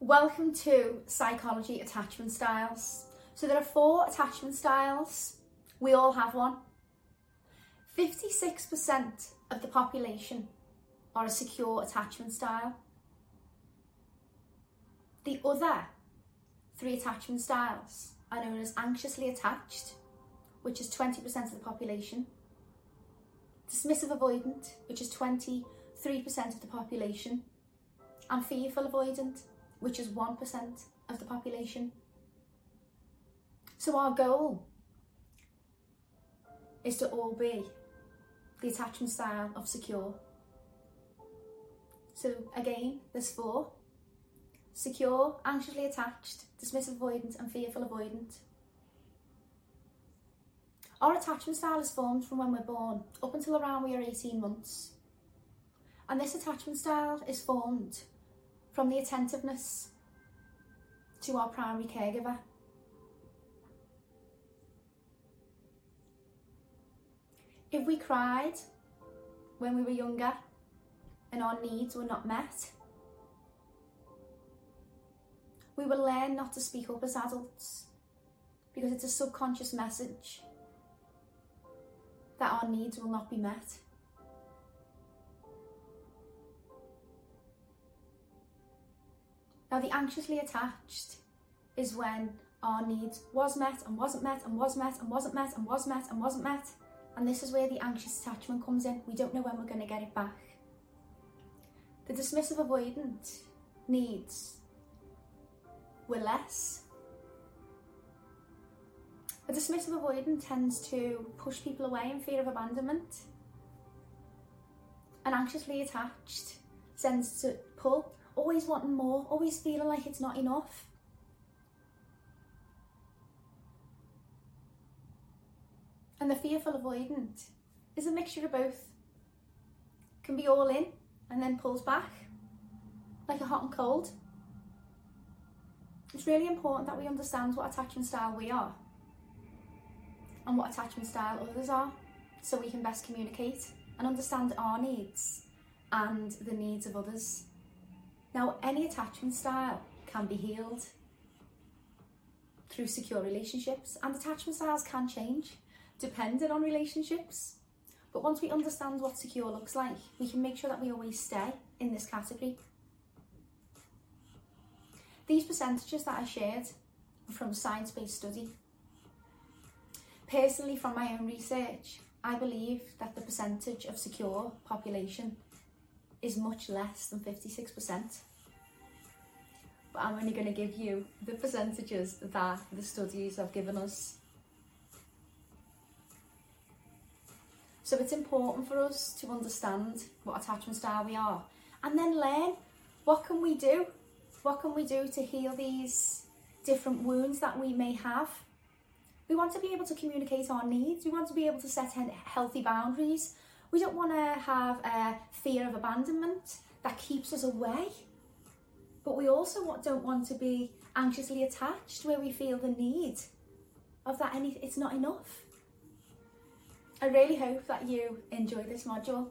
Welcome to Psychology Attachment Styles. So, there are four attachment styles. We all have one. 56% of the population are a secure attachment style. The other three attachment styles are known as anxiously attached, which is 20% of the population, dismissive avoidant, which is 23% of the population, and fearful avoidant, which is 1% of the population. So, our goal is to all be the attachment style of secure. So, again, there's four secure, anxiously attached, dismissive avoidant, and fearful avoidant. Our attachment style is formed from when we're born up until around we are 18 months. And this attachment style is formed from the attentiveness to our primary caregiver. If we cried when we were younger and our needs were not met, we will learn not to speak up as adults because it's a subconscious message that our needs will not be met. Now, the anxiously attached is when our needs was met and wasn't met and was met and wasn't met and was met and wasn't met. And this is where the anxious attachment comes in. We don't know when we're going to get it back. The dismissive avoidant needs were less. A dismissive avoidant tends to push people away in fear of abandonment. An anxiously attached tends to pull, always wanting more, always feeling like it's not enough. And the fearful avoidant is a mixture of both. Can be all in and then pulls back like a hot and cold. It's really important that we understand what attachment style we are and what attachment style others are so we can best communicate and understand our needs and the needs of others. Now, any attachment style can be healed through secure relationships, and attachment styles can change depending on relationships. But once we understand what secure looks like, we can make sure that we always stay in this category. These percentages that I shared are from science based study. Personally, from my own research, I believe that the percentage of secure population is much less than 56%. But I'm only going to give you the percentages that the studies have given us. So it's important for us to understand what attachment style we are and then learn what can we do? What can we do to heal these different wounds that we may have? We want to be able to communicate our needs. We want to be able to set healthy boundaries. We don't want to have a fear of abandonment that keeps us away. But we also don't want to be anxiously attached where we feel the need of that it's not enough. I really hope that you enjoy this module